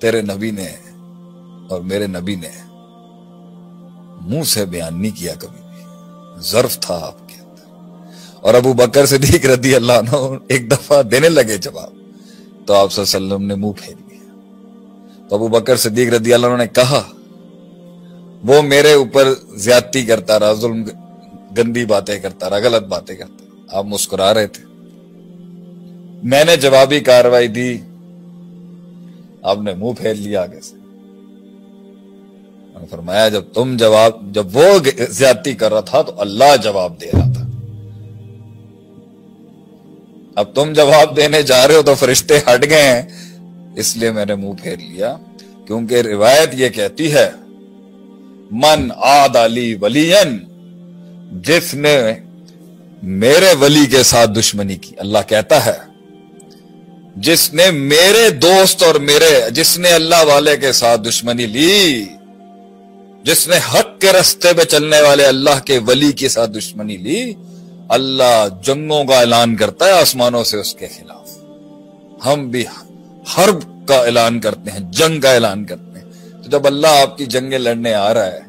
تیرے نبی نے اور میرے نبی نے منہ سے بیان نہیں کیا کبھی بھی۔ ظرف تھا آپ کے اندر۔ اور ابو بکر صدیق رضی اللہ عنہ ایک دفعہ دینے لگے جواب تو آپ صلی اللہ علیہ وسلم نے منہ پھیر لیا۔ تو ابو بکر صدیق رضی اللہ عنہ نے کہا، وہ میرے اوپر زیادتی کرتا رہا، ظلم، گندی باتیں کرتا رہا، غلط باتیں کرتا رہا۔ آپ مسکرا رہے تھے۔ میں نے جوابی کاروائی دی۔ آپ نے منہ پھیر لیا آگے سے۔ فرمایا، جب تم جواب، جب وہ زیادتی کر رہا تھا تو اللہ جواب دے رہا تھا۔ اب تم جواب دینے جا رہے ہو تو فرشتے ہٹ گئے ہیں۔ اس لیے میں نے منہ پھیر لیا۔ کیونکہ روایت یہ کہتی ہے، من آد علی ولی جس نے میرے ولی کے ساتھ دشمنی کی۔ اللہ کہتا ہے جس نے میرے دوست اور میرے جس نے اللہ والے کے ساتھ دشمنی لی، جس نے حق کے رستے پہ چلنے والے اللہ کے ولی کے ساتھ دشمنی لی، اللہ جنگوں کا اعلان کرتا ہے آسمانوں سے اس کے خلاف۔ ہم بھی حرب کا اعلان کرتے ہیں، جنگ کا اعلان کرتے ہیں۔ تو جب اللہ آپ کی جنگیں لڑنے آ رہا ہے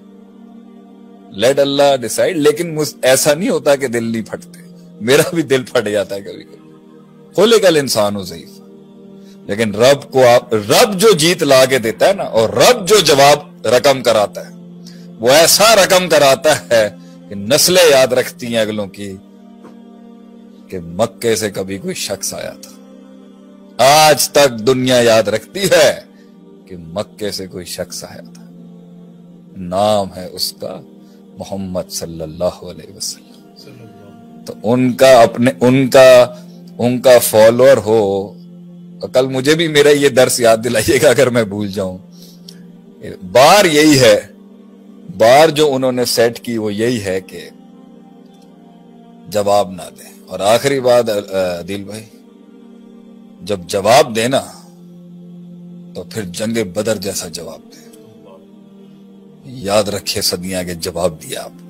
لیٹ اللہ ڈسائڈ لیکن ایسا نہیں ہوتا کہ دل نہیں پھٹتے۔ میرا بھی دل پھٹ جاتا ہے کبھی کبھی۔ کھولے کل انسان ہو ضعیف۔ لیکن رب کو آپ رب جو جیت لا کے دیتا ہے نا، اور رب جو جواب رقم کراتا ہے، وہ ایسا رقم کراتا ہے کہ نسلیں یاد رکھتی ہیں اگلوں کی کہ مکے سے کبھی کوئی شخص آیا تھا۔ آج تک دنیا یاد رکھتی ہے کہ مکے سے کوئی شخص آیا تھا۔ نام ہے اس کا محمد صلی اللہ علیہ وسلم۔ تو ان کا اپنے ان کا ان کا فالوور ہو کل مجھے بھی میرا یہ درس یاد دلائیے گا اگر میں بھول جاؤں۔ بار یہی ہے، بار جو انہوں نے سیٹ کی وہ یہی ہے کہ جواب نہ دیں۔ اور آخری بات عدیل بھائی، جب جواب دینا تو پھر جنگ بدر جیسا جواب دے یاد رکھے صدیاں کے جواب دیا آپ۔